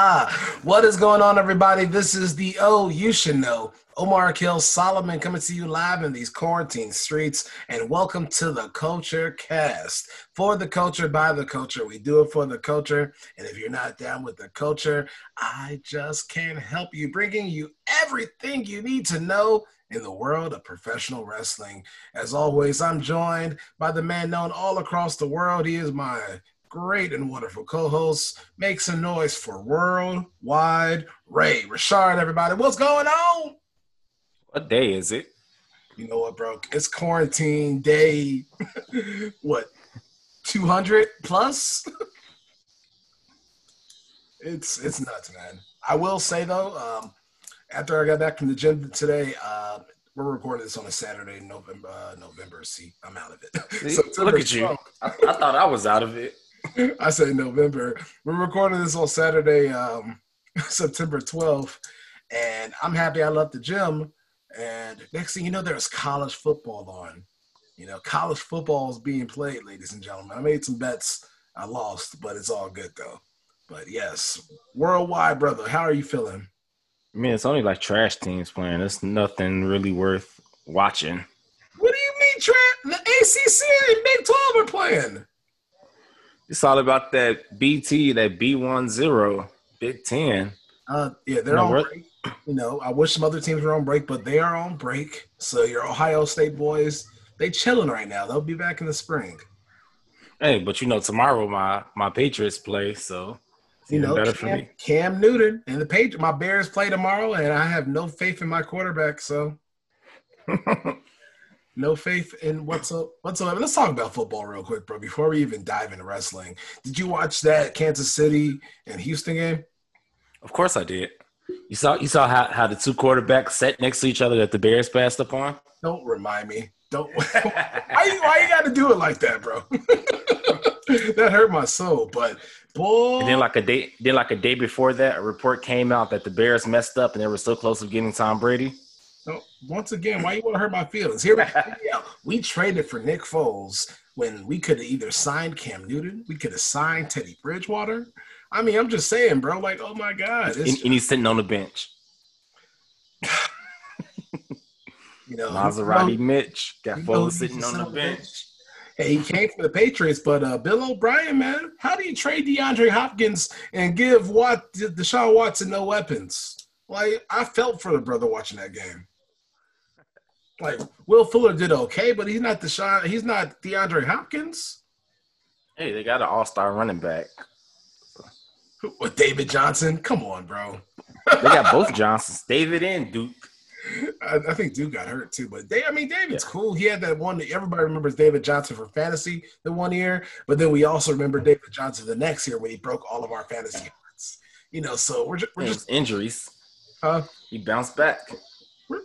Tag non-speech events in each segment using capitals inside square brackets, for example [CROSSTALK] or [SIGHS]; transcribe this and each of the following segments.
Ah, what is going on, everybody? This is the Oh You Should Know. Omar Kill Solomon coming to you live in these quarantine streets, and welcome to the Culture Cast. For the culture, by the culture. We do it for the culture. And if you're not down with the culture, I just can't help you, bringing you everything you need to know in the world of professional wrestling. As always, I'm joined by the man known all across the world. He is my great and wonderful co-host. Make some noise for Worldwide Ray. Rashard, everybody. What's going on? What day is it? You know what, bro? It's quarantine day, [LAUGHS] what, 200 plus? [LAUGHS] it's it's nuts, man. I will say though, um, after I got back from the gym today, uh, we're recording this on a Saturday, November. Uh, November. See, I'm out of it. [LAUGHS] so look at you. I, I, thought I was out of it. [LAUGHS] I say November. We're recording this on Saturday, um, [LAUGHS] September 12th, and I'm happy I left the gym. And next thing you know, there's college football on. You know, college football is being played, ladies and gentlemen. I made some bets. I lost, but it's all good though. But yes, worldwide, brother. How are you feeling? I mean, it's only like trash teams playing. It's nothing really worth watching. What do you mean, trash? The ACC and Big 12 are playing. It's all about that BT, that B10, Big 10. Uh, yeah, they're on break. You know, I wish some other teams were on break, but they are on break. So your Ohio State boys, they chilling right now. They'll be back in the spring. Hey, but you know, tomorrow my my Patriots play, so you know, better Cam, for me. Cam Newton and the Patriots. My Bears play tomorrow, and I have no faith in my quarterback. So, [LAUGHS] no faith in whatsoever. whatsoever. Let's talk about football real quick, bro. Before we even dive into wrestling, did you watch that Kansas City and Houston game? Of course, I did. You saw you saw how, how the two quarterbacks sat next to each other that the Bears passed upon. Don't remind me. Don't. [LAUGHS] why, you, why you got to do it like that, bro? [LAUGHS] that hurt my soul. But boy, and then like a day, then like a day before that, a report came out that the Bears messed up and they were so close to getting Tom Brady. No, once again, why you want to hurt my feelings? Here, we traded for Nick Foles when we could have either signed Cam Newton, we could have signed Teddy Bridgewater. I mean, I'm just saying, bro. Like, oh my god, and, and he's sitting on the bench. you know, Maserati you know, Mitch got Foles sitting on the bench. bench. Hey, he came from the Patriots, but uh, Bill O'Brien, man, how do you trade DeAndre Hopkins and give Watt Deshaun Watson no weapons? Like, I felt for the brother watching that game. Like, Will Fuller did okay, but he's not Deshaun. He's not DeAndre Hopkins. Hey, they got an all-star running back. With David Johnson? Come on, bro. they got both Johnsons, David and Duke. I, I, think Duke got hurt too, but they, I mean, David's yeah. cool. He had that one. Everybody remembers David Johnson for fantasy the one year, but then we also remember David Johnson the next year when he broke all of our fantasy records. You know, so we're just, we're just injuries. Huh? He bounced back. Well,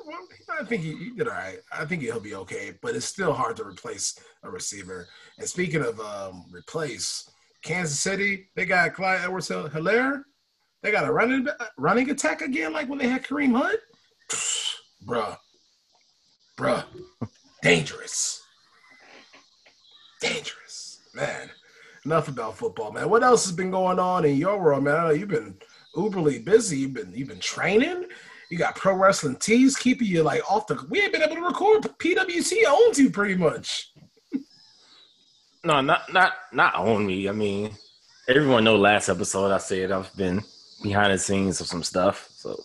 I think he, he, did all right. I think he'll be okay, but it's still hard to replace a receiver. And speaking of um, replace, Kansas City, they got Clyde Edwards Helaire. They got a running running attack again, like when they had Kareem Hunt. [SIGHS] bruh, bruh, dangerous, dangerous, man. Enough about football, man. What else has been going on in your world, man? You've been uberly busy. You've been you've been training. You got pro wrestling tees keeping you like off the. We ain't been able to record. PWC owns you pretty much. [LAUGHS] no, not not not own me. I mean, everyone know last episode I said I've been behind the scenes of some stuff. So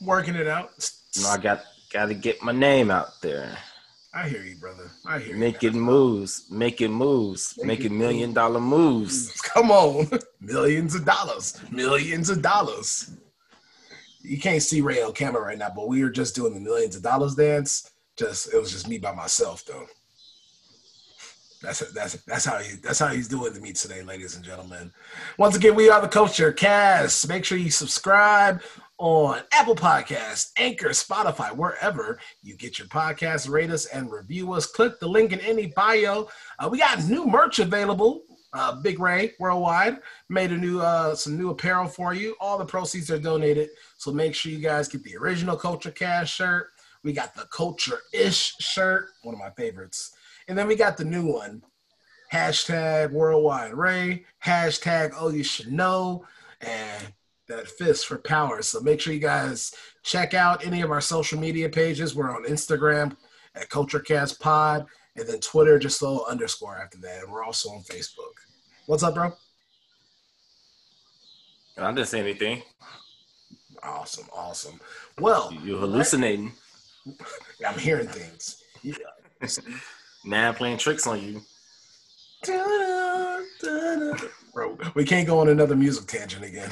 working it out. You know, I got got to get my name out there. I hear you, brother. I hear making you. moves, making moves, making, moves, making million dollar moves. [LAUGHS] Come on, millions of dollars, millions of dollars. You can't see Ray on camera right now, but we were just doing the millions of dollars dance. Just it was just me by myself, though. That's that's that's how he that's how he's doing to me today, ladies and gentlemen. Once again, we are the Culture Cast. Make sure you subscribe on Apple Podcasts, Anchor, Spotify, wherever you get your podcasts. Rate us and review us. Click the link in any bio. Uh, we got new merch available. Uh, Big Ray Worldwide made a new uh, some new apparel for you. All the proceeds are donated, so make sure you guys get the original Culture Cast shirt. We got the Culture Ish shirt, one of my favorites, and then we got the new one. hashtag Worldwide Ray, hashtag Oh You Should Know, and that fist for power. So make sure you guys check out any of our social media pages. We're on Instagram at CultureCast Pod, and then Twitter, just a little underscore after that. And we're also on Facebook. What's up, bro? I didn't say anything. Awesome, awesome. Well, you're hallucinating. [LAUGHS] I'm hearing things. Yeah. [LAUGHS] now I'm playing tricks on you. [LAUGHS] Bro, we can't go on another music tangent again.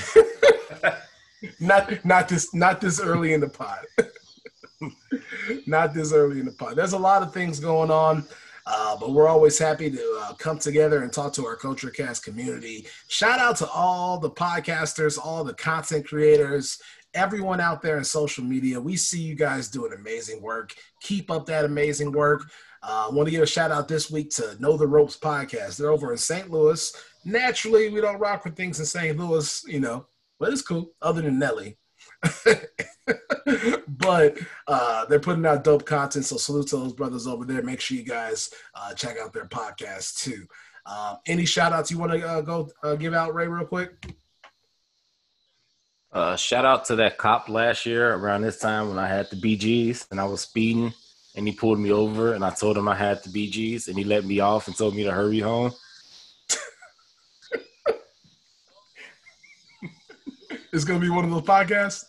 [LAUGHS] not not this not this early in the pod. [LAUGHS] not this early in the pod. There's a lot of things going on. Uh, but we're always happy to uh, come together and talk to our Culture Cast community. Shout out to all the podcasters, all the content creators, everyone out there in social media. We see you guys doing amazing work. Keep up that amazing work. Uh, I want to give a shout out this week to Know the Ropes podcast. They're over in St. Louis. Naturally, we don't rock with things in St. Louis, you know, but it's cool, other than Nelly. [LAUGHS] but uh, they're putting out dope content. So salute to those brothers over there. Make sure you guys uh, check out their podcast too. Um, any shout outs you want to uh, go uh, give out, Ray, real quick? Shout out to that cop last year around this time when I had the BGs and I was speeding and he pulled me over and I told him I had the BGs and he let me off and told me to hurry home. it's gonna be one of those podcasts.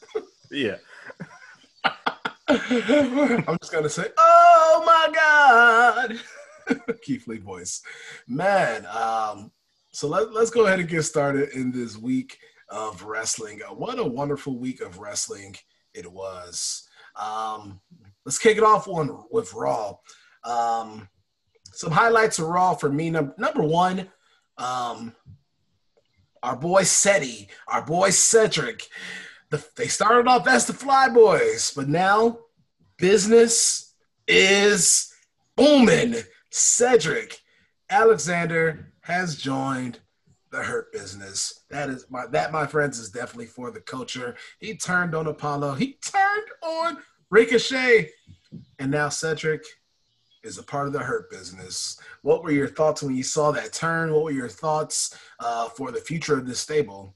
Yeah. [LAUGHS] I'm just gonna say, "Oh my God," [LAUGHS] Keith Lee voice, man. Um, so let, let's go ahead and get started in this week of wrestling. Uh, what a wonderful week of wrestling it was. Um, let's kick it off one with Raw. Um, some highlights of Raw for me. Number, number one, um, our boy Seti, our boy Cedric the, they started off as the Fly Boys, but now business is booming. Cedric Alexander has joined the Hurt Business. That is my that, my friends, is definitely for the culture. He turned on Apollo. He turned on Ricochet, and now Cedric is a part of the Hurt Business. What were your thoughts when you saw that turn? What were your thoughts uh, for the future of this stable?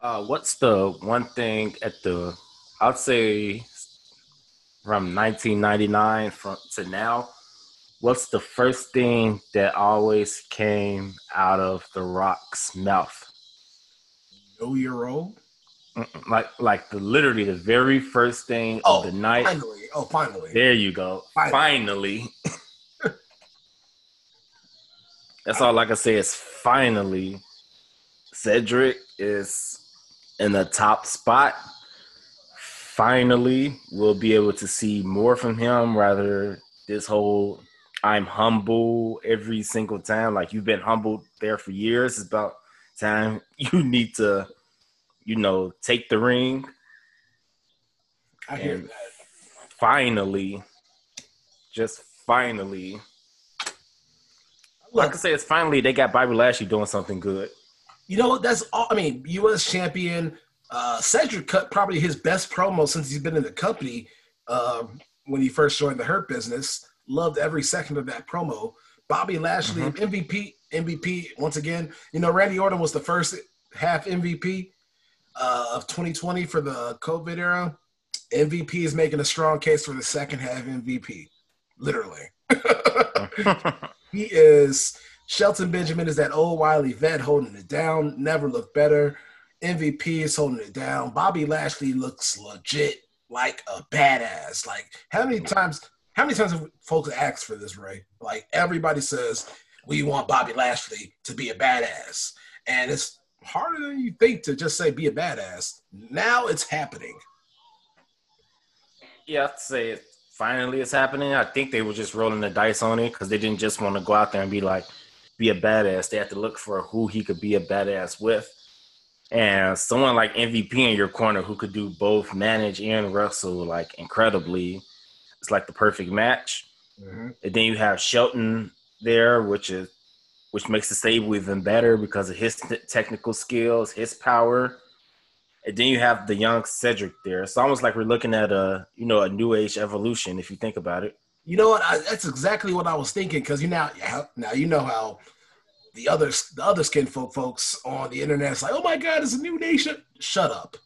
Uh, what's the one thing at the? I'd say from 1999 from to now. What's the first thing that always came out of the Rock's mouth? Know your role. Like, like the literally the very first thing oh, of the night. Finally, oh, finally. There you go. Finally. finally. That's all Like I can say is finally. Cedric is in the top spot. Finally, we'll be able to see more from him rather this whole I'm humble every single time. Like you've been humbled there for years. It's about time [LAUGHS] you need to, you know, take the ring. I hear that. Finally, just finally. Like I say, it's finally they got Bobby Lashley doing something good. You know, that's all. I mean, U.S. champion uh, Cedric cut probably his best promo since he's been in the company uh, when he first joined the Hurt business. Loved every second of that promo. Bobby Lashley, mm-hmm. MVP, MVP once again. You know, Randy Orton was the first half MVP uh, of 2020 for the COVID era. MVP is making a strong case for the second half MVP, literally. [LAUGHS] he is Shelton Benjamin is that old wily vet holding it down, never looked better. MVP is holding it down. Bobby Lashley looks legit like a badass. Like how many times how many times have folks asked for this, Ray? Like everybody says we want Bobby Lashley to be a badass. And it's harder than you think to just say be a badass. Now it's happening. Yeah, I'd say it. finally it's happening. I think they were just rolling the dice on it because they didn't just want to go out there and be like, be a badass. They had to look for who he could be a badass with. And someone like MVP in your corner who could do both manage and wrestle like incredibly. It's like the perfect match. Mm-hmm. And then you have Shelton there, which is which makes the stable even better because of his t- technical skills, his power. And then you have the young Cedric there. It's almost like we're looking at a you know a new age evolution if you think about it. You know what? I, that's exactly what I was thinking because you now now you know how the other the other skin folk folks on the internet is like, oh my god, it's a new nation. Shut up,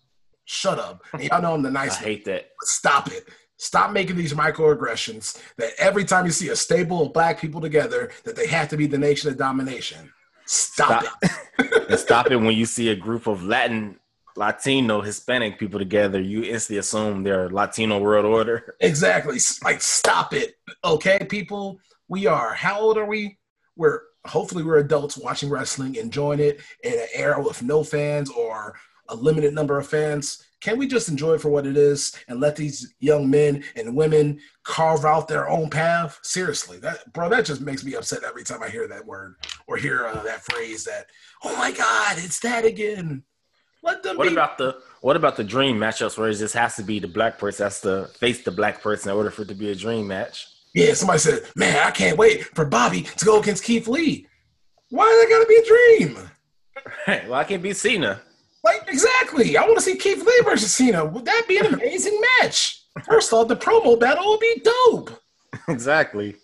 shut up. And y'all know I'm the nice. I hate that. Stop it. Stop making these microaggressions that every time you see a stable of black people together, that they have to be the nation of domination. Stop, stop. it. [LAUGHS] [LAUGHS] and stop it when you see a group of Latin, Latino, Hispanic people together. You instantly assume they're Latino world order. [LAUGHS] Exactly. Like, stop it. Okay, people. We are, how old are we? We're hopefully we're adults watching wrestling, enjoying it in an era with no fans or a limited number of fans can we just enjoy it for what it is and let these young men and women carve out their own path? Seriously, that bro, that just makes me upset every time I hear that word or hear uh, that phrase. That oh my god, it's that again. Let them. What be- about the what about the dream matchups where it just has to be the black person has to face the black person in order for it to be a dream match? Yeah, somebody said, "Man, I can't wait for Bobby to go against Keith Lee." Why is that gotta be a dream? Right. [LAUGHS] Well, I can't be Cena. Like exactly. I want to see Keith Lee versus Cena. Would that be an [LAUGHS] amazing match? First off, the promo battle would be dope. [LAUGHS] Exactly.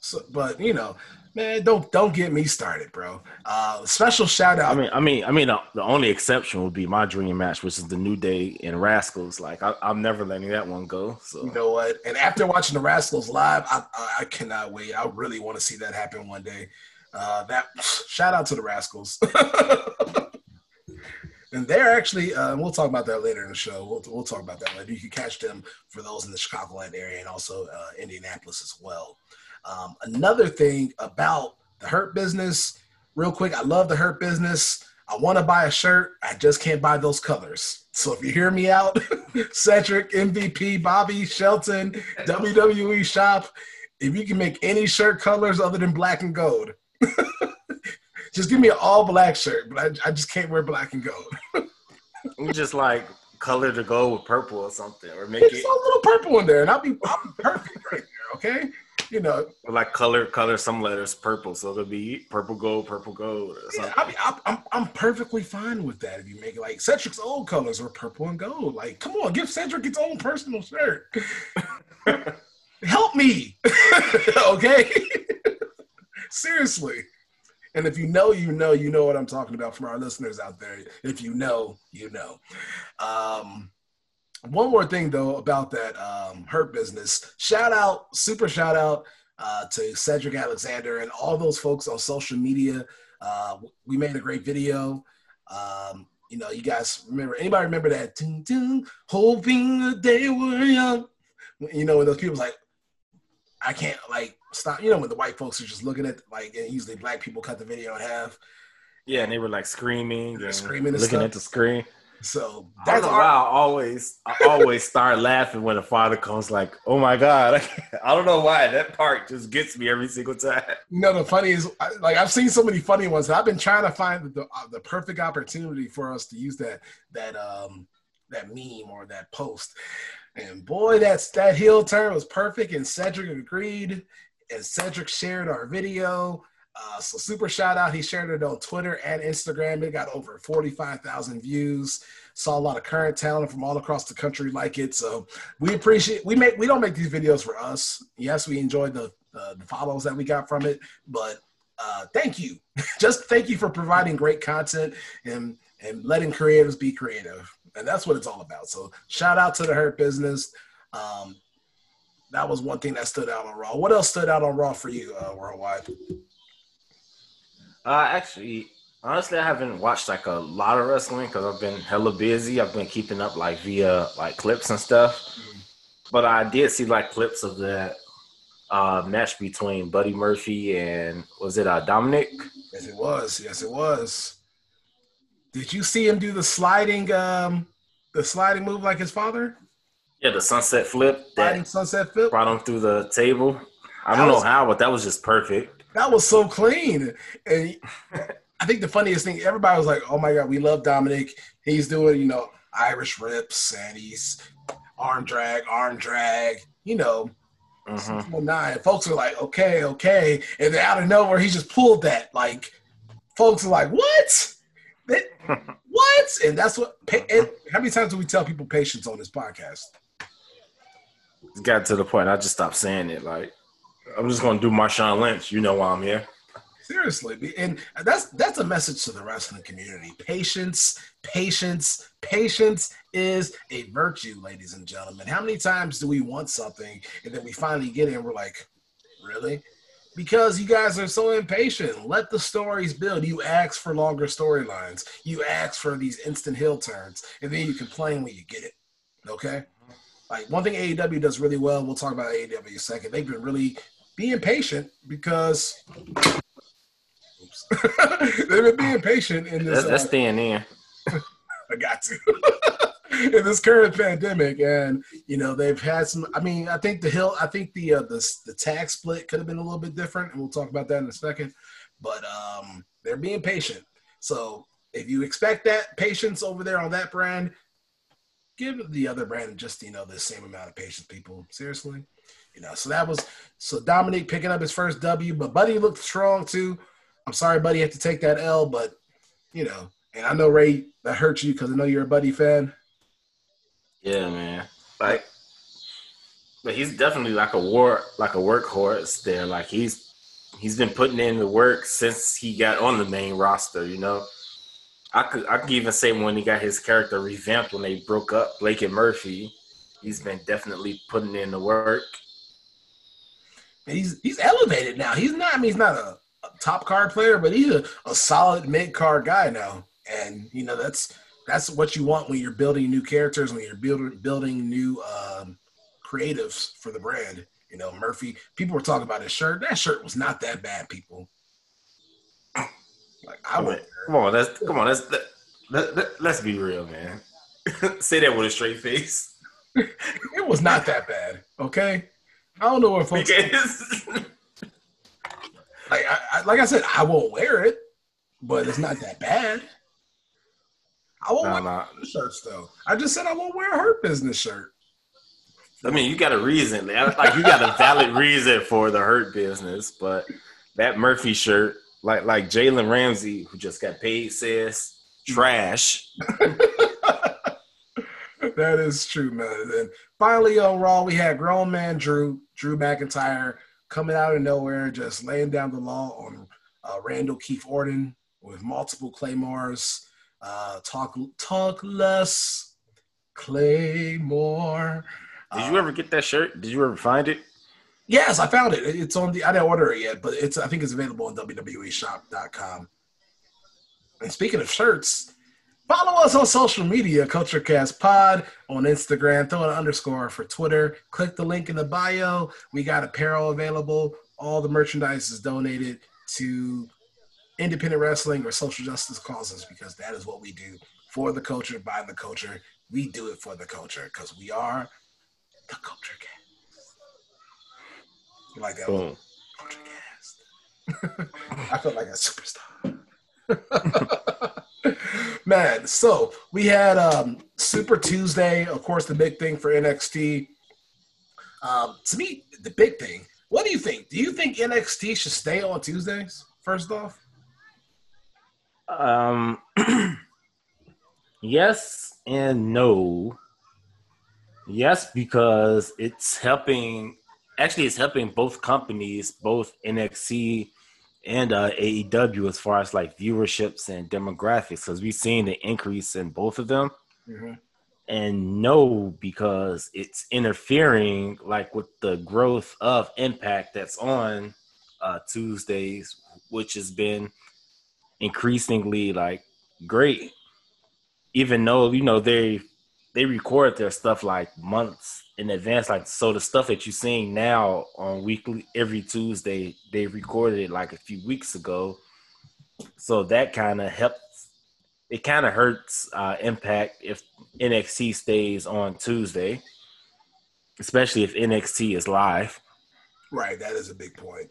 So, but you know, man, don't don't get me started, bro. Uh, special shout out. I mean, I mean, I mean, uh, the only exception would be my dream match, which is the New Day and Rascalz. Like, I, am never letting that one go. So you know what? And after watching the Rascalz live, I, I cannot wait. I really want to see that happen one day. Uh, that [SNIFFS] shout out to the Rascalz. [LAUGHS] and they're actually uh, we'll talk about that later in the show. We'll, we'll talk about that later you can catch them for those in the chicagoland area and also uh, indianapolis as well. Um, another thing about the hurt business real quick i love the hurt business. I want to buy a shirt i just can't buy those colors. So if you hear me out [LAUGHS] cedric mvp bobby shelton wwe shop if you can make any shirt colors other than black and gold [LAUGHS] just give me an all black shirt, but I, I just can't wear black and gold. [LAUGHS] you just like color the gold with purple or something, or make it's it a little purple in there, and I'll be I'll be perfect right there. Okay, you know, or like color color some letters purple, so it'll be purple gold, purple gold. Or something. Yeah, I mean, I'm I'm perfectly fine with that. If you make it like Cedric's old colors are purple and gold, like come on, give Cedric its own personal shirt. [LAUGHS] Help me, [LAUGHS] okay? Seriously. And if you know, you know, you know what I'm talking about from our listeners out there. If you know, you know. Um, one more thing though about that um, hurt business. Shout out, super shout out uh, to Cedric Alexander and all those folks on social media. Uh, we made a great video. Um, you know, you guys remember anybody remember that ding, ding, hoping the day we're young? You know, when those people like, I can't like stop. You know, when the white folks are just looking at like, and usually black people cut the video in half. Yeah, and they were like screaming, and screaming, looking stuff. at the screen. So that's why I always, I always start laughing when the father comes. Like, oh my god, [LAUGHS] I don't know why that part just gets me every single time. You know, the funny is, like, I've seen so many funny ones. I've been trying to find the uh, the perfect opportunity for us to use that that um that meme or that post. And boy, that's that heel turn was perfect. And Cedric agreed and Cedric shared our video. Uh, so super shout out. He shared it on Twitter and Instagram. It got over 45,000 views. Saw a lot of current talent from all across the country like it. So we appreciate we make we don't make these videos for us. Yes, we enjoyed the the follows that we got from it, but uh, thank you. [LAUGHS] Just thank you for providing great content and and letting creators be creative. And that's what it's all about. So shout out to the Hurt Business. Um, that was one thing that stood out on Raw. What else stood out on Raw for you, uh, Worldwide? Uh, actually, honestly, I haven't watched like a lot of wrestling because I've been hella busy. I've been keeping up like via like clips and stuff. Mm-hmm. But I did see like clips of that uh, match between Buddy Murphy and was it uh, Dominic? Yes, it was. Yes, it was. Did you see him do the sliding, um, the sliding move like his father? Yeah, the sunset flip. That sunset flip brought him through the table. I don't was, know how, but that was just perfect. That was so clean. And I think the funniest thing, everybody was like, "Oh my god, we love Dominic. He's doing, you know, Irish rips and he's arm drag, arm drag, you know." Mm-hmm. Nine. Folks are like, okay, okay, and then out of nowhere, he just pulled that. Like, folks are like, what? [LAUGHS] what? And that's what. how many times do we tell people patience on this podcast? It got to the point I just stopped saying it. Like I'm just gonna do Marshawn Lynch. You know why I'm here. Seriously, and that's that's a message to the wrestling community. Patience, patience, patience is a virtue, ladies and gentlemen. How many times do we want something and then we finally get it and we're like, really? Because you guys are so impatient. Let the stories build. You ask for longer storylines. You ask for these instant heel turns, and then you complain when you get it. Okay? Like one thing AEW does really well, we'll talk about AEW in a second. They've been really being patient because [LAUGHS] They've been being patient in this. That's, that's uh, staying in. [LAUGHS] I got to. [LAUGHS] in this current pandemic, and you know they've had some. I mean, I think the hill. I think the uh, the the tag split could have been a little bit different, and we'll talk about that in a second. But um, they're being patient. So if you expect that patience over there on that brand, give the other brand just you know the same amount of patience. People, seriously, you know. So that was so Dominic picking up his first W, but Buddy looked strong too. I'm sorry, buddy, have to take that L, but you know, and I know Ray that hurts you because I know you're a Buddy fan. Yeah, man. Like, but he's definitely like a war, like a workhorse there. Like he's he's been putting in the work since he got on the main roster. You know, I could I could even say when he got his character revamped when they broke up Blake and Murphy, he's been definitely putting in the work. he's he's elevated now. He's not. I mean, he's not a top card player, but he's a, a solid mid card guy now. And you know that's that's what you want when you're building new characters, when you're building building new um, creatives for the brand. You know, Murphy. People were talking about his shirt. That shirt was not that bad, people. Like I went. Come on, that's come on. That's that, let, let, let's be real, man. [LAUGHS] Say that with a straight face. it was not that bad. Okay, I don't know if [LAUGHS] folks. Like I, I, like I said, I won't wear it, but it's not that bad. I won't nah, wear nah. shirts though. I just said I won't wear her Business shirt. I mean, you got a reason. Like you got a valid reason for the Hurt Business, but that Murphy shirt, like like Jalen Ramsey, who just got paid, says trash. [LAUGHS] that is true, man. And finally on Raw, we had grown man Drew, Drew McIntyre coming out of nowhere, just laying down the law on uh, Randall Keith Orton with multiple claymores. Uh, talk talk less, Claymore. Did you ever get that shirt? Did you ever find it? Yes, I found it. It's on the. I didn't order it yet, but it's. I think it's available on WWEShop.com. And speaking of shirts, Follow us on social media, CultureCast Pod on Instagram. Throw an underscore for Twitter. Click the link in the bio. We got apparel available. All the merchandise is donated to independent wrestling or social justice causes because that is what we do for the culture, by the culture. We do it for the culture because we are the Culture Cast. You like that Boom. one? [LAUGHS] I feel like a superstar. [LAUGHS] Man, so we had um, Super Tuesday, of course, the big thing for NXT. Um, to me, the big thing. What do you think? Do you think NXT should stay on Tuesdays? First off, um, [CLEARS THROAT] yes and no. Yes, because it's helping. Actually, it's helping both companies, both NXT and uh, AEW as far as like viewerships and demographics because we've seen the increase in both of them. Mm-hmm. And no, because it's interfering like with the growth of Impact that's on uh, Tuesdays, which has been increasingly like great. Even though you know they they record their stuff like months in advance. Like so, the stuff that you're seeing now on weekly every Tuesday, they recorded it like a few weeks ago. So that kind of helps. It kind of hurts uh, Impact if NXT stays on Tuesday, especially if NXT is live. Right, that is a big point.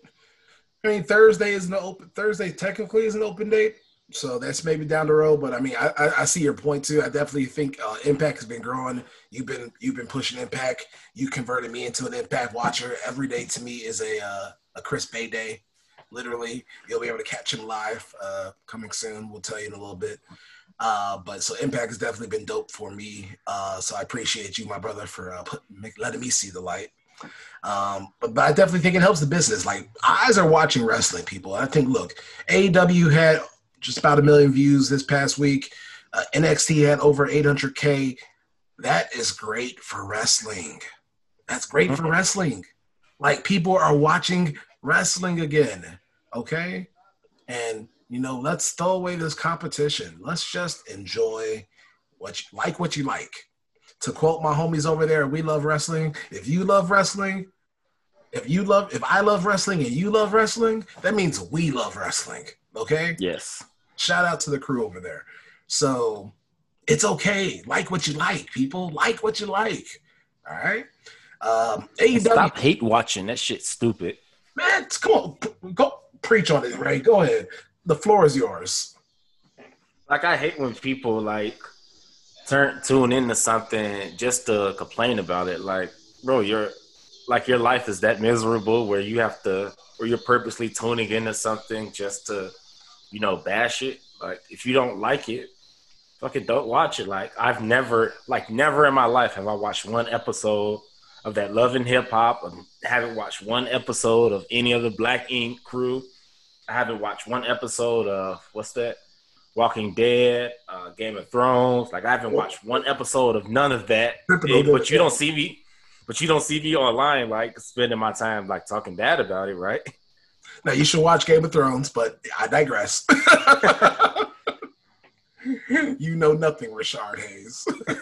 I mean, Thursday is an open. Thursday technically is an open date, so that's maybe down the road. But I mean, I, I, I see your point too. I definitely think uh, Impact has been growing. You've been you've been pushing Impact. You converted me into an Impact watcher. Every day to me is a uh, a Chris Bey day. Literally, you'll be able to catch him live uh, coming soon. We'll tell you in a little bit. Uh, but so Impact has definitely been dope for me. Uh, so I appreciate you, my brother, for uh, put, make, letting me see the light. Um, but, but I definitely think it helps the business. Like eyes are watching wrestling, people. I think, look, AEW had just about a million views this past week. Uh, NXT had over 800k. That is great for wrestling. That's great for mm-hmm. wrestling. Like people are watching wrestling again. Okay, and you know, let's throw away this competition. Let's just enjoy what you like. What you like. To quote my homies over there, we love wrestling. If you love wrestling, if you love, if I love wrestling and you love wrestling, that means we love wrestling. Okay. Yes. Shout out to the crew over there. So it's okay. Like what you like, people. Like what you like. All right. Um, AEW. Stop hate watching. That shit's stupid. Man, come on. Go preach on it, Ray. Go ahead. The floor is yours. Like I hate when people like turn tune into something just to complain about it. Like, bro, you're like your life is that miserable where you have to or you're purposely tuning into something just to, you know, bash it. Like if you don't like it, fucking don't watch it. Like I've never like never in my life have I watched one episode of that Love and Hip Hop. I haven't watched one episode of any of the Black Ink crew. I haven't watched one episode of what's that? Walking Dead, uh, Game of Thrones. Like I haven't watched one episode of none of that. But you don't see me. But you don't see me online like spending my time like talking bad about it, right? [LAUGHS] Now you should watch Game of Thrones, but I digress. [LAUGHS] you know nothing, Richard Hayes. [LAUGHS] that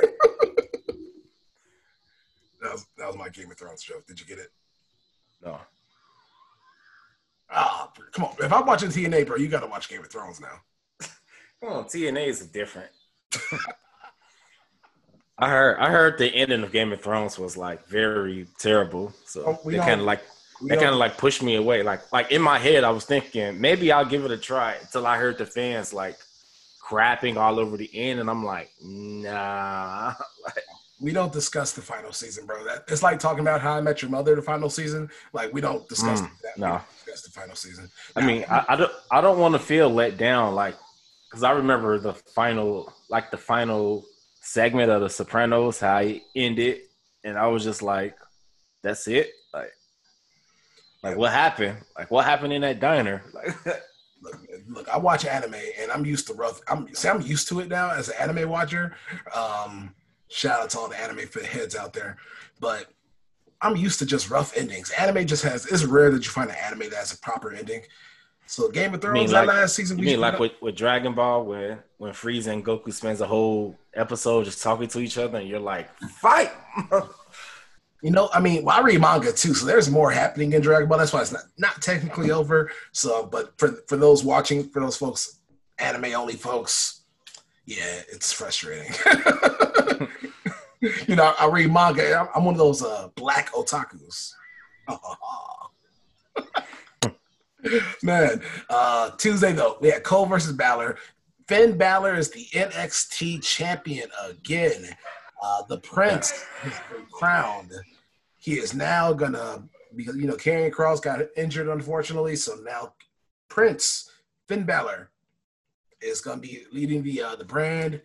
was that was my Game of Thrones joke. Did you get it? No. Ah, come on. If I'm watching TNA, bro, you got to watch Game of Thrones now. come on, TNA is different. [LAUGHS] I heard I heard the ending of Game of Thrones was like very terrible. So oh, they kind of like they kind of like pushed me away. Like like in my head, I was thinking maybe I'll give it a try until I heard the fans like crapping all over the end, and I'm like, nah. [LAUGHS] like, we don't discuss the final season, bro. That it's like talking about How I Met Your Mother, the final season. Like we don't discuss mm, that. No, discuss the final season. I mean, I, I don't I don't want to feel let down, like because I remember the final, like the final segment of The Sopranos, how it ended, and I was just like, "That's it." Like, what happened? Like what happened in that diner? Like. [LAUGHS] look, look, I watch anime and I'm used to rough. I'm see, I'm used to it now as an anime watcher. Um, shout out to all the anime heads out there, but I'm used to just rough endings. Anime just has. It's rare that you find an anime that has a proper ending. So Game of Thrones that like, last season. You mean like with, with Dragon Ball, where when Frieza and Goku spends a whole episode just talking to each other, and you're like, fight. [LAUGHS] You know, I mean, well, I read manga too, so there's more happening in Dragon Ball. That's why it's not, not technically over. So, but for for those watching, for those folks, anime only folks, yeah, it's frustrating. [LAUGHS] you know, I read manga. I'm one of those uh, black otakus. [LAUGHS] Man, uh, Tuesday though, we had Cole versus Balor. Finn Balor is the NXT champion again. Uh, the Prince has been crowned he is now gonna because you know Karrion Kross got injured unfortunately, so now Prince Finn Balor is gonna be leading the uh, the brand.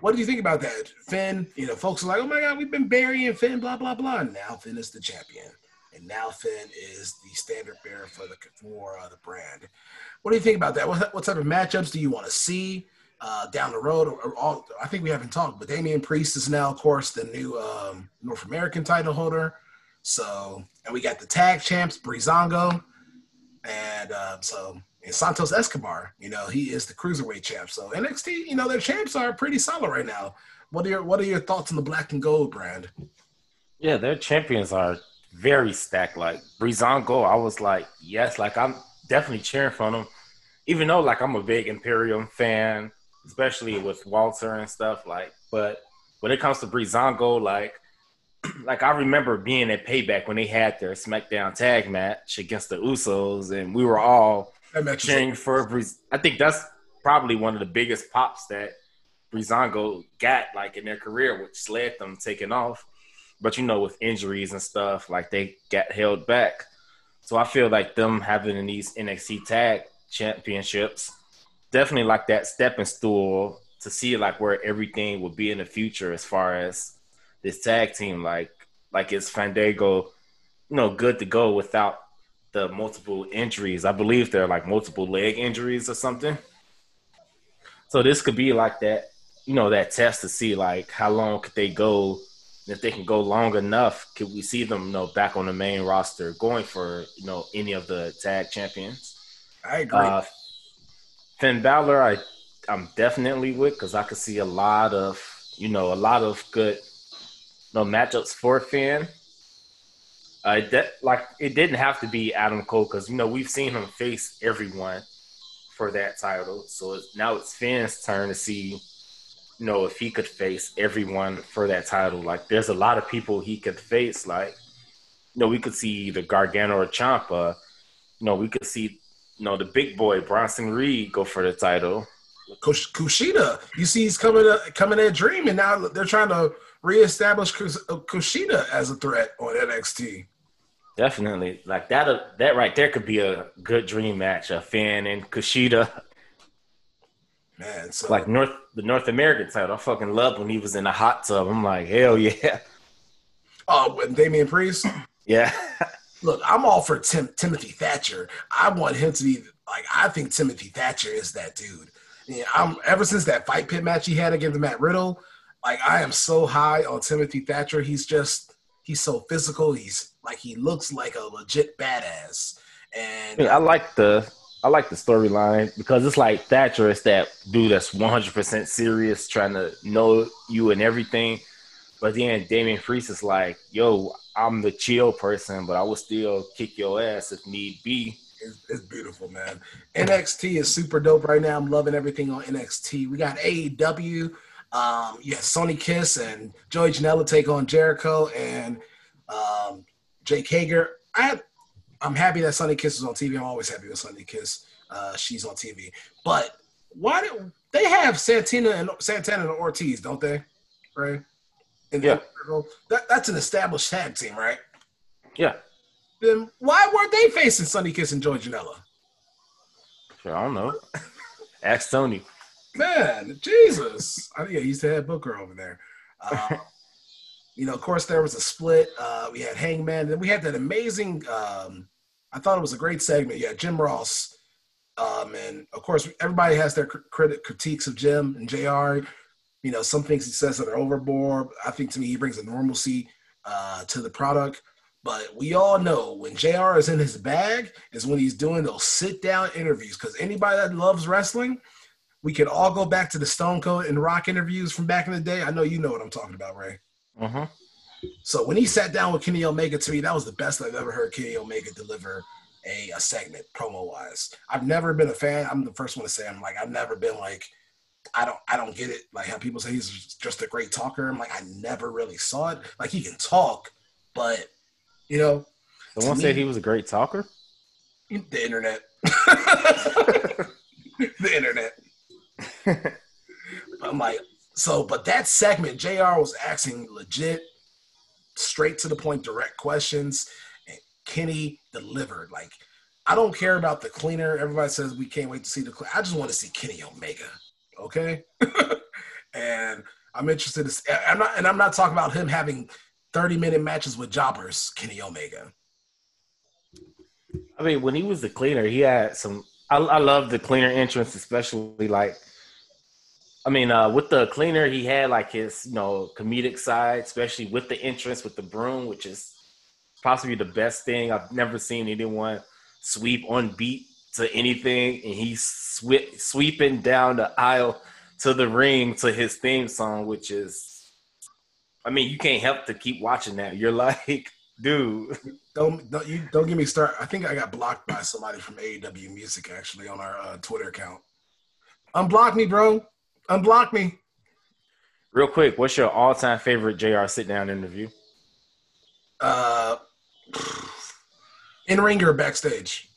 What do you think about that, Finn? You know, folks are like, "Oh my God, we've been burying Finn," blah blah blah. Now Finn is the champion, and now Finn is the standard bearer for the for uh, the brand. What do you think about that? What, what type of matchups do you want to see? Uh, down the road. Or, or all, I think we haven't talked, but Damian Priest is now, of course, the new um, North American title holder. So, and we got the tag champs, Breezango, and uh, so and Santos Escobar. You know, he is the cruiserweight champ. So NXT, you know, their champs are pretty solid right now. What are your What are your thoughts on the black and gold brand? Yeah, their champions are very stacked. Like Breezango, I was like, yes, like I'm definitely cheering for them. Even though like I'm a big Imperium fan, especially with Walter and stuff. Like, but when it comes to Breezango, like [CLEARS THROAT] like I remember being at Payback when they had their SmackDown tag match against the Usos, and we were all cheering for Breeze. I think that's probably one of the biggest pops that Breezango got like in their career, which led them taking off. But you know, with injuries and stuff, like they got held back. So I feel like them having these NXT tag championships definitely like that stepping stool to see like where everything will be in the future as far as this tag team. Like like is Fandango, you know, good to go without the multiple injuries. I believe there are like multiple leg injuries or something. So this could be like that, you know, that test to see like how long could they go. If they can go long enough, could we see them, you know, back on the main roster, going for you know any of the tag champions? I agree. Uh, Finn Balor, I I'm definitely with because I could see a lot of you know a lot of good you know, matchups for Finn. Uh, that like it didn't have to be Adam Cole because you know we've seen him face everyone for that title, so it's, now it's Finn's turn to see you know if he could face everyone for that title. Like there's a lot of people he could face. Like you know we could see either Gargano or Ciampa. You know we could see know the big boy Bronson Reed go for the title. Kushida, you see, he's coming to, coming at Dream, and now they're trying to reestablish uh, Kushida as a threat on NXT. Definitely, like that. Uh, that right there could be a good dream match. A Finn and Kushida, Man, so like North the North American title. I fucking loved when he was in the hot tub. I'm like, hell yeah, oh, with Damian Priest. yeah. [LAUGHS] Look, I'm all for Tim- Timothy Thatcher. I want him to be like I think Timothy Thatcher is that dude. Yeah, I'm ever since that fight pit match he had against Matt Riddle, like I am so high on Timothy Thatcher. He's just he's so physical. He's like he looks like a legit badass. And I like the I like the storyline because it's like Thatcher is that dude that's 100 percent serious, trying to know you and everything. But then Damian Priest is like, "Yo, I'm the chill person, but I will still kick your ass if need be." It's, it's beautiful, man. NXT is super dope right now. I'm loving everything on NXT. We got AEW. Um, yeah, Sonny Kiss and Joey Janela take on Jericho and um, Jake Hager. I I'm happy that Sonny Kiss is on TV. I'm always happy with Sonny Kiss. Uh, she's on TV. But why do they have Santina and Santana and Ortiz, don't they? Right? In the- Yeah. That, that's an established tag team, right? Yeah, Then why weren't they facing Sonny Kiss and Joey Janela? sure, I don't know. Ask Tony. Man, Jesus. I think yeah, he's the head booker over there. Uh, [LAUGHS] you know, of course, there was a split. Uh, we had Hangman. Then we had that amazing, um, I thought it was a great segment. Yeah, Jim Ross. Um, and of course, everybody has their cr- critic critiques of Jim and JR. You know, some things he says that are overboard. I think to me, he brings a normalcy uh, to the product. But we all know when JR is in his bag is when he's doing those sit down interviews. Because anybody that loves wrestling, we can all go back to the Stone Cold and Rock interviews from back in the day. I know you know what I'm talking about, Ray. Mm-hmm. So when he sat down with Kenny Omega, to me, that was the best I've ever heard Kenny Omega deliver a, a segment promo wise. I've never been a fan. I'm the first one to say I'm like I've never been like I don't I don't get it. Like how people say he's just a great talker. I'm like I never really saw it. Like he can talk, but you know Someone said he was a great talker. the internet. [LAUGHS] [LAUGHS] the internet. I'm like, so, but that segment, JR was asking legit, straight to the point, direct questions, and Kenny delivered. Like, I don't care about the cleaner. Everybody says we can't wait to see the cleaner. I just want to see Kenny Omega. Okay. [LAUGHS] and I'm interested to I'm not, and I'm not talking about him having 30 minute matches with jobbers, Kenny Omega. I mean, when he was the cleaner, he had some. I, I love the cleaner entrance, especially like. I mean, uh, with the cleaner, he had like his you know comedic side, especially with the entrance with the broom, which is possibly the best thing I've never seen anyone sweep on beat to anything, and he's sweep, sweeping down the aisle to the ring to his theme song, which is. I mean, you can't help to keep watching that. You're like, [LAUGHS] dude. Don't don't you don't get me started. I think I got blocked by somebody from AEW Music actually on our uh, Twitter account. Unblock me, bro. Unblock me. Real quick, what's your all-time favorite JR sit-down interview? Uh, [SIGHS] in ring or backstage.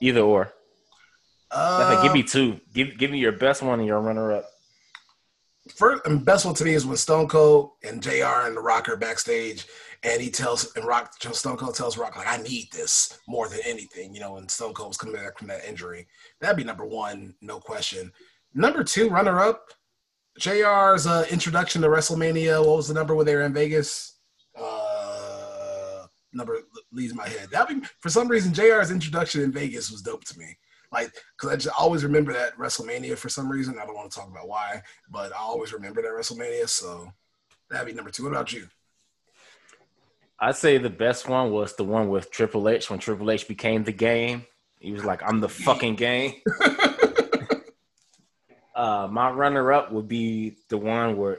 Either or. Uh, give me two. Give give me your best one and your runner-up. first and best one to me is when Stone Cold and Jr. and the Rock are backstage, and he tells and Rock Stone Cold tells Rock like I need this more than anything. You know, And Stone Cold was coming back from that injury, that'd be number one, no question. number two, runner up, JR's uh, introduction to WrestleMania. What was the number when they were in Vegas? Uh, number leaves my head. That'd be, for some reason, JR's introduction in Vegas was dope to me. Like, because I just always remember that WrestleMania for some reason. I don't want to talk about why, but I always remember that WrestleMania. So that'd be number two. What about you? I'd say the best one was the one with Triple H when Triple H became the game. He was like, "I'm the fucking game." [LAUGHS] uh, my runner-up would be the one where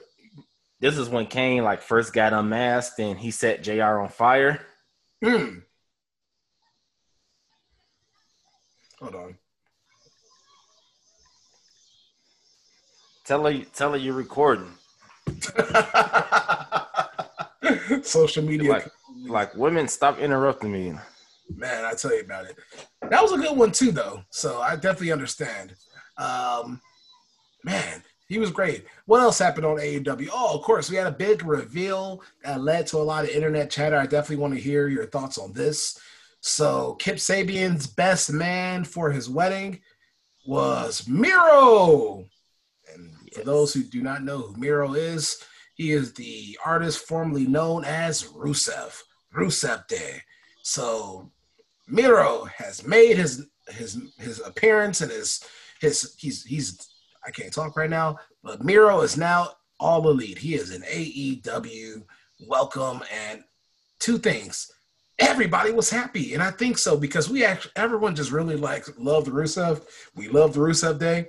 this is when Kane like first got unmasked and he set J.R. on fire. Hmm. Hold on. Tell her, tell her you're recording. [LAUGHS] Social media. Like, like women, stop interrupting me. Man, I tell you about it. That was a good one too, though. So I definitely understand. Um, man, he was great. What else happened on AEW? Oh, of course, we had a big reveal that led to a lot of internet chatter. I definitely want to hear your thoughts on this. So, Kip Sabian's best man for his wedding was Miro. For those who do not know who Miro is, he is the artist formerly known as Rusev, Rusev Day. So Miro has made his his his appearance and his his he's he's I can't talk right now, but Miro is now all elite. He is an AEW welcome and two things. Everybody was happy, and I think so because we actually everyone just really like loved Rusev. We loved Rusev Day.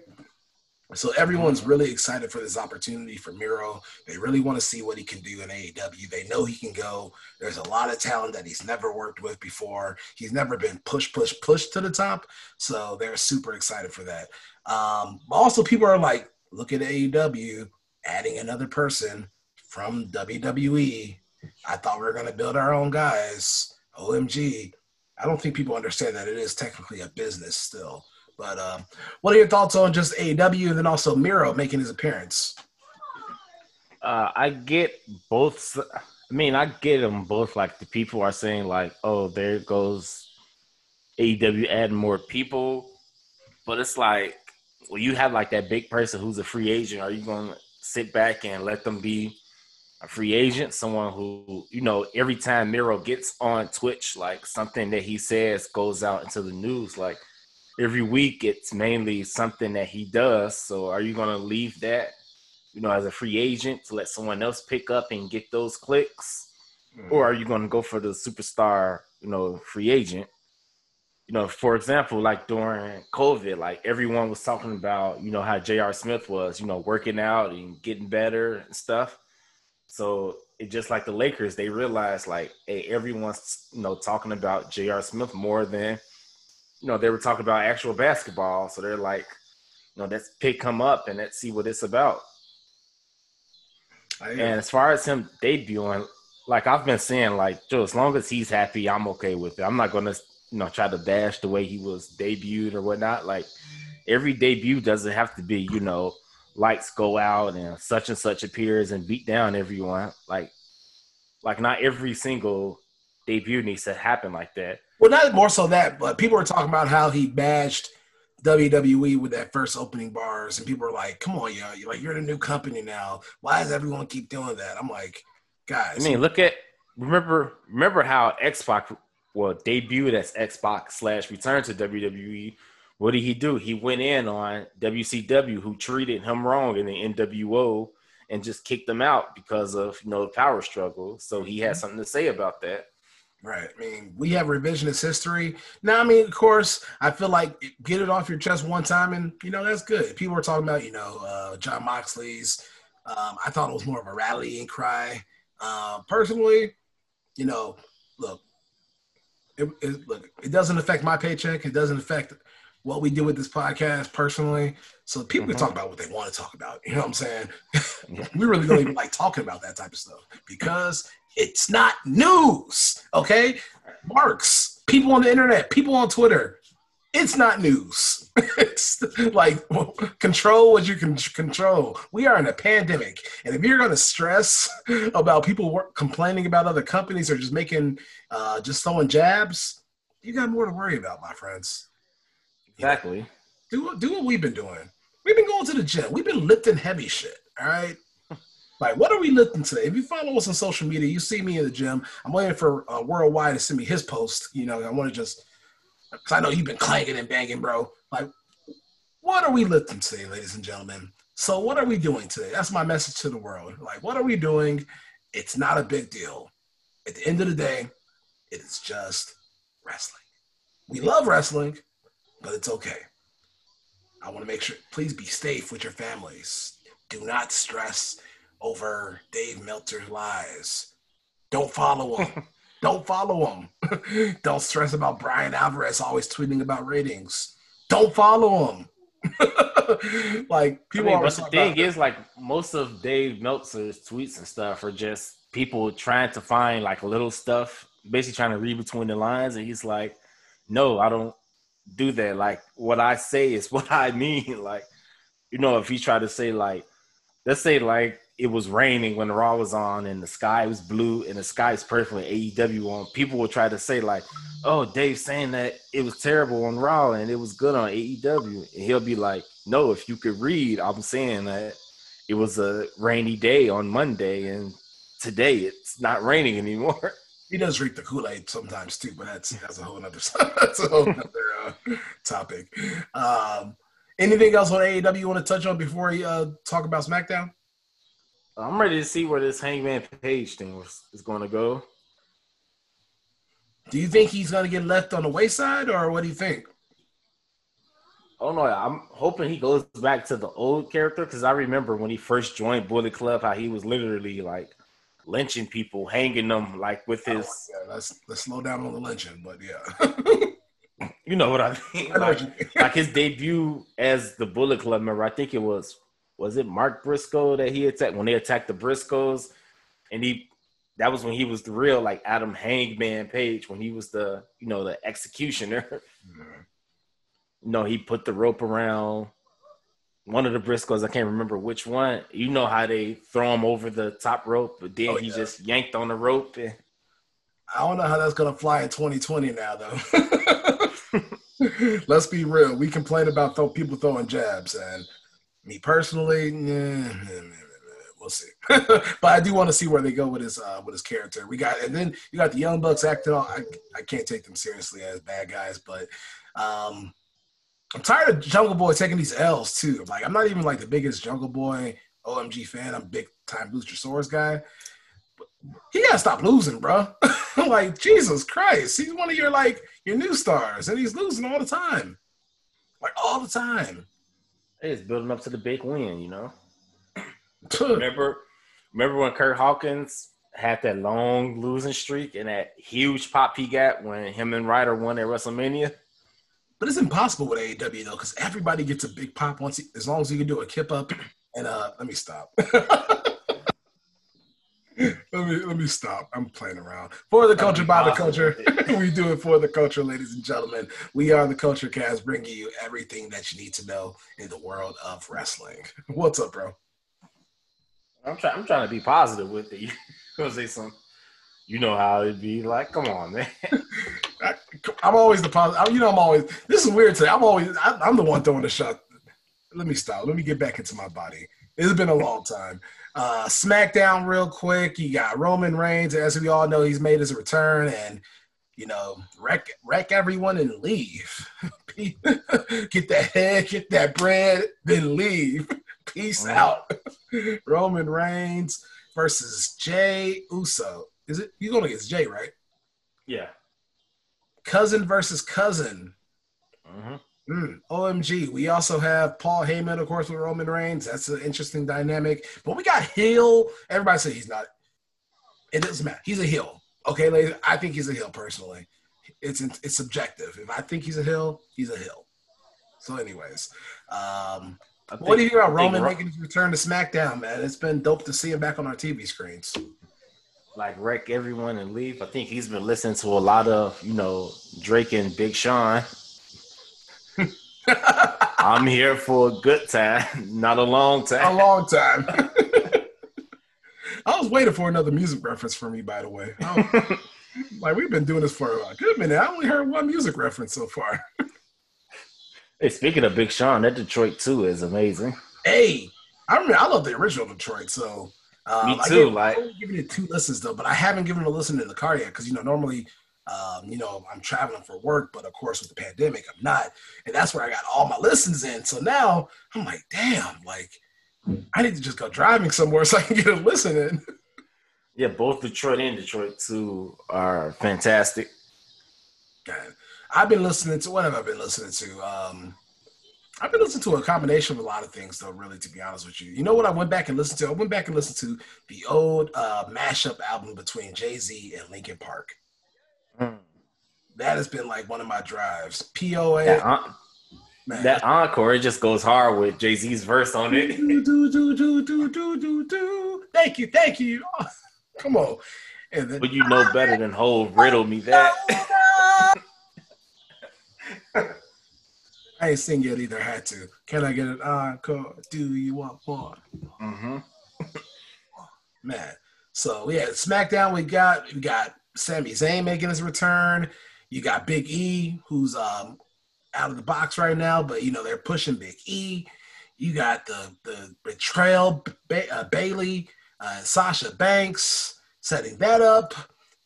So everyone's really excited for this opportunity for Miro. They really want to see what he can do in AEW. They know he can go. There's a lot of talent that he's never worked with before. He's never been push, push, push to the top. So they're super excited for that. Um, also, people are like, look at AEW adding another person from WWE. I thought we were going to build our own guys. OMG. I don't think people understand that it is technically a business still. But um, what are your thoughts on just AEW and then also Miro making his appearance? Uh, I get both. I mean, I get them both. Like the people are saying, like, "Oh, there goes AEW adding more people," but it's like, well, you have like that big person who's a free agent. Are you going to sit back and let them be a free agent? Someone who, you know, every time Miro gets on Twitch, like something that he says goes out into the news, like every week it's mainly something that he does. So are you going to leave that, you know, as a free agent to let someone else pick up and get those clicks? Mm-hmm. Or are you going to go for the superstar, you know, free agent? You know, for example, like during COVID, like everyone was talking about, you know, how J.R. Smith was, you know, working out and getting better and stuff. So it just like the Lakers, they realized like, hey, everyone's, you know, talking about J.R. Smith more than – you know, they were talking about actual basketball. So they're like, you know, let's pick him up and let's see what it's about. And as far as him debuting, like I've been saying, like Joe, as long as he's happy, I'm okay with it. I'm not gonna, you know, try to bash the way he was debuted or whatnot. Like every debut doesn't have to be, you know, lights go out and such and such appears and beat down everyone. Like, like not every single debut needs to happen like that. Well, not more so that, but people were talking about how he bashed WWE with that first opening bars, and people were like, "Come on, yo, you're like you're in a new company now. Why does everyone keep doing that?" I'm like, guys. I mean, look at remember remember how X-Pac well debuted as X-Pac slash returned to WWE. What did he do? He went in on WCW, who treated him wrong in the NWO, and just kicked them out because of you know the power struggle. So he had mm-hmm. something to say about that. Right. I mean, we have revisionist history. Now, I mean, of course, I feel like get it off your chest one time, and you know that's good. People were talking about, you know, uh, Jon Moxley's. Um, I thought it was more of a rallying cry. Uh, personally, you know, look, it, it, look, it doesn't affect my paycheck. It doesn't affect what we do with this podcast personally. So people mm-hmm. can talk about what they want to talk about. You know what I'm saying? [LAUGHS] we really don't even like talking about that type of stuff because it's not news. Okay, marks, people on the internet, people on Twitter. It's not news. [LAUGHS] it's like well, control what you can control. We are in a pandemic, and if you're going to stress [LAUGHS] about people work, complaining about other companies or just making, uh, just throwing jabs, you got more to worry about, my friends. Exactly. do do what we've been doing. we've been going to the gym. We've been lifting heavy shit. All right. Like, what are we lifting today? If you follow us on social media, you see me in the gym. I'm waiting for uh, Worldwide to send me his post. You know, I want to just, because I know you've been clanging and banging, bro. Like, what are we lifting today, ladies and gentlemen? So, what are we doing today? That's my message to the world. Like, what are we doing? It's not a big deal. At the end of the day, it is just wrestling. We love wrestling, but it's okay. I want to make sure, please be safe with your families. Do not stress over Dave Meltzer's lies. Don't follow him. [LAUGHS] Don't follow him. [LAUGHS] Don't stress about Bryan Alvarez always tweeting about ratings. Don't follow him. [LAUGHS] like people. I mean, but the thing is, like most of Dave Meltzer's tweets and stuff are just people trying to find like little stuff, basically trying to read between the lines, and he's like, "No, I don't do that. Like what I say is what I mean. Like, you know, if he tried to say like, let's say like it was raining when Raw was on and the sky was blue and the sky is perfect AEW on, people will try to say like, "Oh, Dave saying that it was terrible on Raw and it was good on AEW," and he'll be like, "No, if you could read, I'm saying that it was a rainy day on Monday and today it's not raining anymore." [LAUGHS] He does drink the Kool Aid sometimes too, but that's that's a whole other [LAUGHS] that's a whole other uh, topic. Um, anything else on AEW you want to touch on before we uh, talk about SmackDown? I'm ready to see where this Hangman Page thing was, is going to go. Do you think he's going to get left on the wayside, or what do you think? Oh no, I'm hoping he goes back to the old character because I remember when he first joined Bullet Club, how he was literally like lynching people, hanging them like with oh, his. Oh, yeah, let's let's slow down on the lynching, but yeah. [LAUGHS] you know what I mean? I like, like his debut as the Bullet Club member, I think it was was it Mark Briscoe that he attacked when they attacked the Briscoes, and he that was when he was the real like Adam Hangman Page when he was the you know the executioner. Mm-hmm. [LAUGHS] You know he put the rope around one of the Briscoes. I can't remember which one. You know how they throw him over the top rope, but then oh, he yeah. just yanked on the rope. And... I don't know how that's gonna fly in 2020 now though. [LAUGHS] Let's be real. We complain about people throwing jabs, and me personally, we'll see. [LAUGHS] but I do want to see where they go with his uh, with his character. We got and then you got the Young Bucks acting on. I, I can't take them seriously as bad guys, but um, I'm tired of Jungle Boy taking these L's too. Like I'm not even like the biggest Jungle Boy OMG fan. I'm big time Booster Luchasaurus guy. But he gotta stop losing, bro. [LAUGHS] like Jesus Christ, he's one of your like your new stars, and he's losing all the time, like all the time. It's building up to the big win, you know. [CLEARS THROAT] remember, remember when Kurt Hawkins had that long losing streak and that huge pop he got when him and Ryder won at WrestleMania. But it's impossible with AEW though, because everybody gets a big pop once, he, as long as you can do a kip up. And uh, let me stop. [LAUGHS] let me let me stop. I'm playing around. For the culture, by the culture. [LAUGHS] we do it for the culture, ladies and gentlemen. We are the Culture Cast, bringing you everything that you need to know in the world of wrestling. [LAUGHS] What's up, bro? I'm trying. I'm trying to be positive with it. You [LAUGHS] gonna say something? You know how it'd be like. Come on, man. I, am always the positive. You know, I'm always. This is weird today. I'm always. I, I'm the one throwing the shot. Let me stop. Let me get back into my body. It's been a long time. Uh, SmackDown, real quick. You got Roman Reigns, as we all know, he's made his return, and you know, wreck wreck everyone and leave. [LAUGHS] get that head, get that bread, then leave. [LAUGHS] Peace mm-hmm. out. [LAUGHS] Roman Reigns versus Jey Uso. Is it you going against Jey, right? Yeah. Cousin versus cousin. Mm-hmm. Mm, OMG. We also have Paul Heyman, of course, with Roman Reigns. That's an interesting dynamic. But we got heel. Everybody said he's not. It doesn't matter. He's a heel. Okay, ladies. I think he's a heel personally. It's it's subjective. If I think he's a heel, he's a heel. So, anyways, um, think, what do you hear about Roman Ro- making his return to SmackDown, man? It's been dope to see him back on our TV screens. Like wreck everyone and leave. I think he's been listening to a lot of you know Drake and Big Sean. [LAUGHS] I'm here for a good time, [LAUGHS] not a long time. A long time. [LAUGHS] I was waiting for another music reference from you, by the way. like we've been doing this for a good minute. I only heard one music reference so far. Hey, speaking of Big Sean, that Detroit two is amazing. Hey, I remember I love the original Detroit, so um, Me I too, gave- like- I've only given it two listens though, but I haven't given it a listen in the car yet because you know normally, um, you know, I'm traveling for work, but of course with the pandemic, I'm not, and that's where I got all my listens in. So now I'm like, damn, like I need to just go driving somewhere [LAUGHS] so I can get a listen in. Yeah, both Detroit and Detroit two are fantastic. God, I've been listening to what have I been listening to? Um, I've been listening to a combination of a lot of things, though. Really, to be honest with you, you know what I went back and listened to? I went back and listened to the old uh, mashup album between Jay Z and Linkin Park. Mm. That has been like one of my drives. POA, That, man. that encore, it just goes hard with Jay Z's verse on it. do, do, do, do, do, do, do, do. Thank you, thank you. Oh, [LAUGHS] come on. And then, But you know better than whole riddle me that. [LAUGHS] I ain't sing yet either. Had to. Can I get an encore? Do you want more? hmm man. So yeah, SmackDown. We got we got Sami Zayn making his return. You got Big E, who's um out of the box right now, but you know they're pushing Big E. You got the the betrayal, ba- uh, Bayley, uh, Sasha Banks setting that up.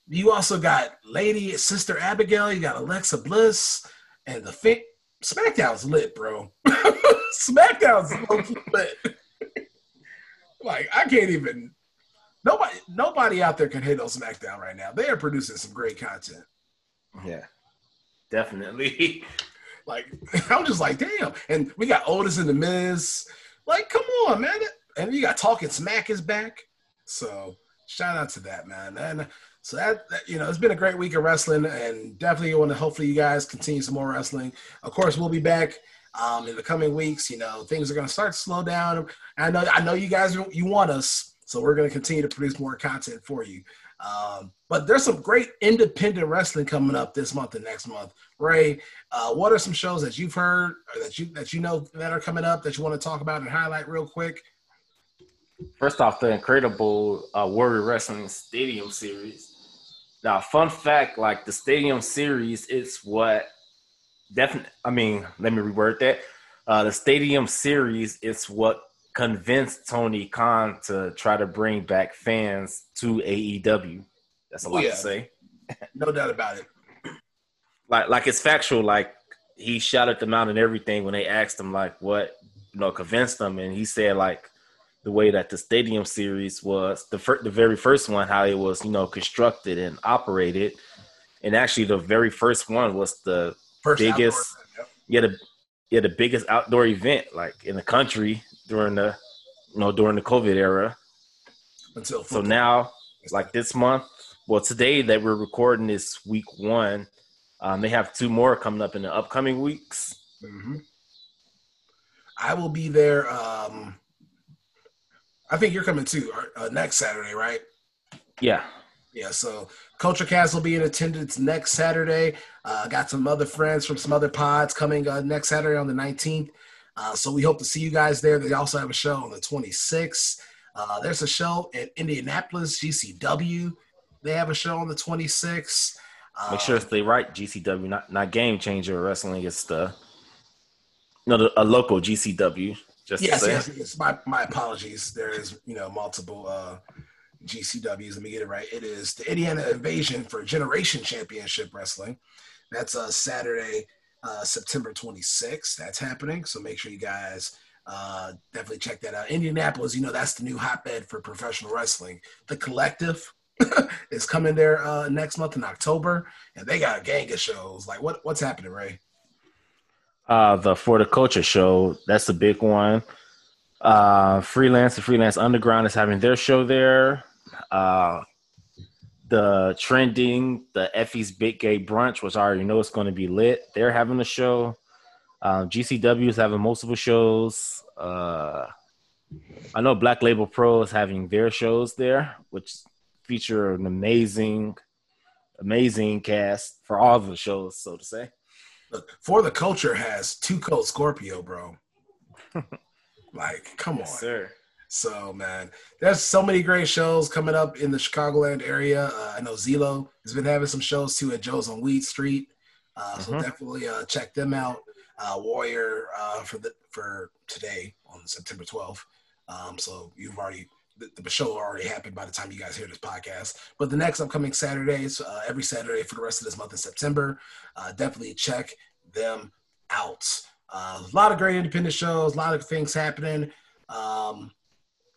You also got Lady Sister Abigail. You got Alexa Bliss, and the. SmackDown's lit, bro. [LAUGHS] SmackDown's lit. [LAUGHS] like I can't even Nobody, nobody out there can hate on SmackDown right now. They are producing some great content. Yeah, definitely. [LAUGHS] Like [LAUGHS] I'm just like, damn. And we got Otis in the Miz. Like, come on, man. And you got Talking Smack is back. So shout out to that, man. And so that, that you know, it's been a great week of wrestling, and definitely want to hopefully you guys continue some more wrestling. Of course, we'll be back um, in the coming weeks. You know, things are going to start to slow down. I know, I know you guys you want us, so we're going to continue to produce more content for you. Um, but there's some great independent wrestling coming up this month and next month. Ray, uh, what are some shows that you've heard that you that you know that are coming up that you want to talk about and highlight real quick? First off, the incredible uh, Warrior Wrestling Stadium Series. Now, fun fact: like the Stadium Series, it's what definitely. I mean, let me reword that. Uh, the Stadium Series is what convinced Tony Khan to try to bring back fans to AEW. That's a Oh, lot yeah. to say. No doubt about it. Like, like it's factual. Like he shouted them out and everything when they asked him like what you know convinced them, and he said like the way that the stadium series was the fir- the very first one, how it was you know constructed and operated, and actually the very first one was the First Biggest- outdoor yep. yeah the yeah the biggest outdoor event like in the country during the you know during the COVID era. until So now like this month, well today that we're recording is week one. Um, they have two more coming up in the upcoming weeks. hmm I will be there. Um, I think you're coming too uh, next Saturday, right? Yeah, Yeah, so Culture Cast will be in attendance next Saturday. Uh, got some other friends from some other pods coming uh, next Saturday on the 19th. Uh, so we hope to see you guys there. They also have a show on the 26th. Uh, there's a show in Indianapolis, GCW. They have a show on the 26th. Uh, make sure it's the right GCW, not not Game Changer Wrestling. It's the no the, a local GCW. Just Yes, yes, yes. My, my apologies. There is, you know, multiple uh, GCWs. Let me get it right. It is the Indiana Invasion for Generation Championship Wrestling. That's uh, Saturday, uh, September 26th. That's happening. So make sure you guys uh, definitely check that out. Indianapolis, you know, that's the new hotbed for professional wrestling. The Collective [COUGHS] is coming there uh, next month in October, and they got a gang of shows. Like, what what's happening, Ray? Uh, the For the Culture show, that's a big one. Uh, Freelance and Freelance Underground is having their show there. Uh, the trending, the Effy's Big Gay Brunch, which I already know is going to be lit. They're having a show. Um, GCW is having multiple shows. Uh, I know Black Label Pro is having their shows there, which feature an amazing, amazing cast for all the shows, so to say. Look, For the Culture has 2 Cold Scorpio, bro. [LAUGHS] like, come on. sir. So, man, there's so many great shows coming up in the Chicagoland area. Uh, I know Zelo has been having some shows too at Joe's on Weed Street. Uh, so Mhm. definitely uh, check them out. uh, Warrior uh, for the for today on September 12th. Um, so you've already the, the show already happened by the time you guys hear this podcast. But the next upcoming Saturdays, uh, every Saturday for the rest of this month in September, uh, definitely check them out. Uh, a lot of great independent shows, a lot of things happening. Um,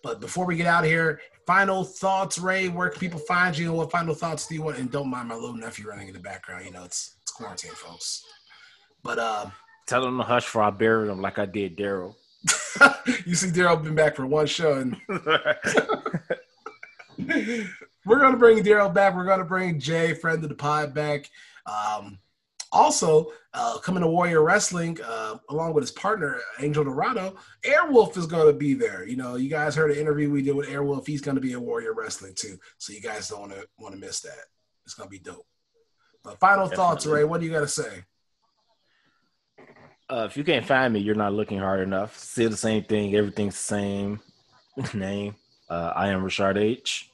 but before we get out of here, final thoughts, Ray. Where can people find you? And what final thoughts do you want? And don't mind my little nephew running in the background. You know, it's it's quarantine, folks. But uh, tell them to hush for I buried him like I did Daryl. [LAUGHS] you see, Daryl been back for one show, and [LAUGHS] [LAUGHS] we're gonna bring Daryl back. We're gonna bring Jay, friend of the pod, back. Um, also, uh, coming to Warrior Wrestling, uh, along with his partner Angel Dorado, Airwolf is going to be there. You know, you guys heard an interview we did with Airwolf. He's going to be in Warrior Wrestling too, so you guys don't want to want to miss that. It's going to be dope. But final Definitely. thoughts, Ray. What do you got to say? Uh, if you can't find me, you're not looking hard enough. Still the same thing. Everything's the same [LAUGHS] name. Uh, I am Richard H.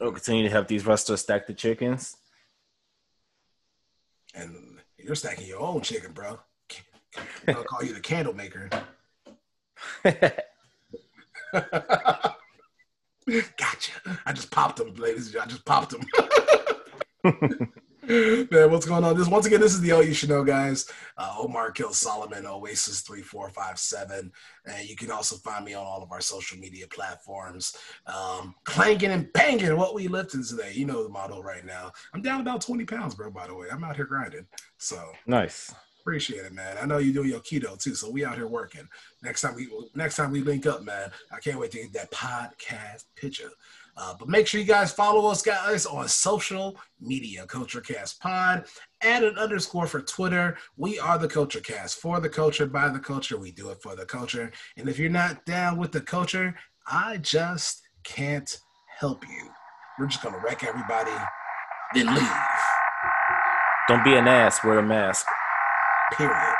I'll continue to help these wrestlers stack the chickens and you're stacking your own chicken, bro. I'll [LAUGHS] call you the candle maker. [LAUGHS] gotcha. I just popped them, ladies. I just popped them. [LAUGHS] Man, what's going on? This once again, this is the All You Should Know, guys. Uh, Omar kills Solomon, Oasis three four five seven, and you can also find me on all of our social media platforms. Um, clanking and banging. What we lifting today? You know the motto right now. I'm down about twenty pounds, bro. By the way, I'm out here grinding. So nice. Appreciate it, man. I know you doing your keto too, so we out here working. Next time we next time we link up, man. I can't wait to get that podcast picture. Uh, but make sure you guys follow us, guys, on social media, Culture Cast Pod. Add an underscore for Twitter. We are the Culture Cast. For the culture, by the culture. We do it for the culture. And if you're not down with the culture, I just can't help you. We're just going to wreck everybody, then leave. Don't be an ass. Wear a mask. Period.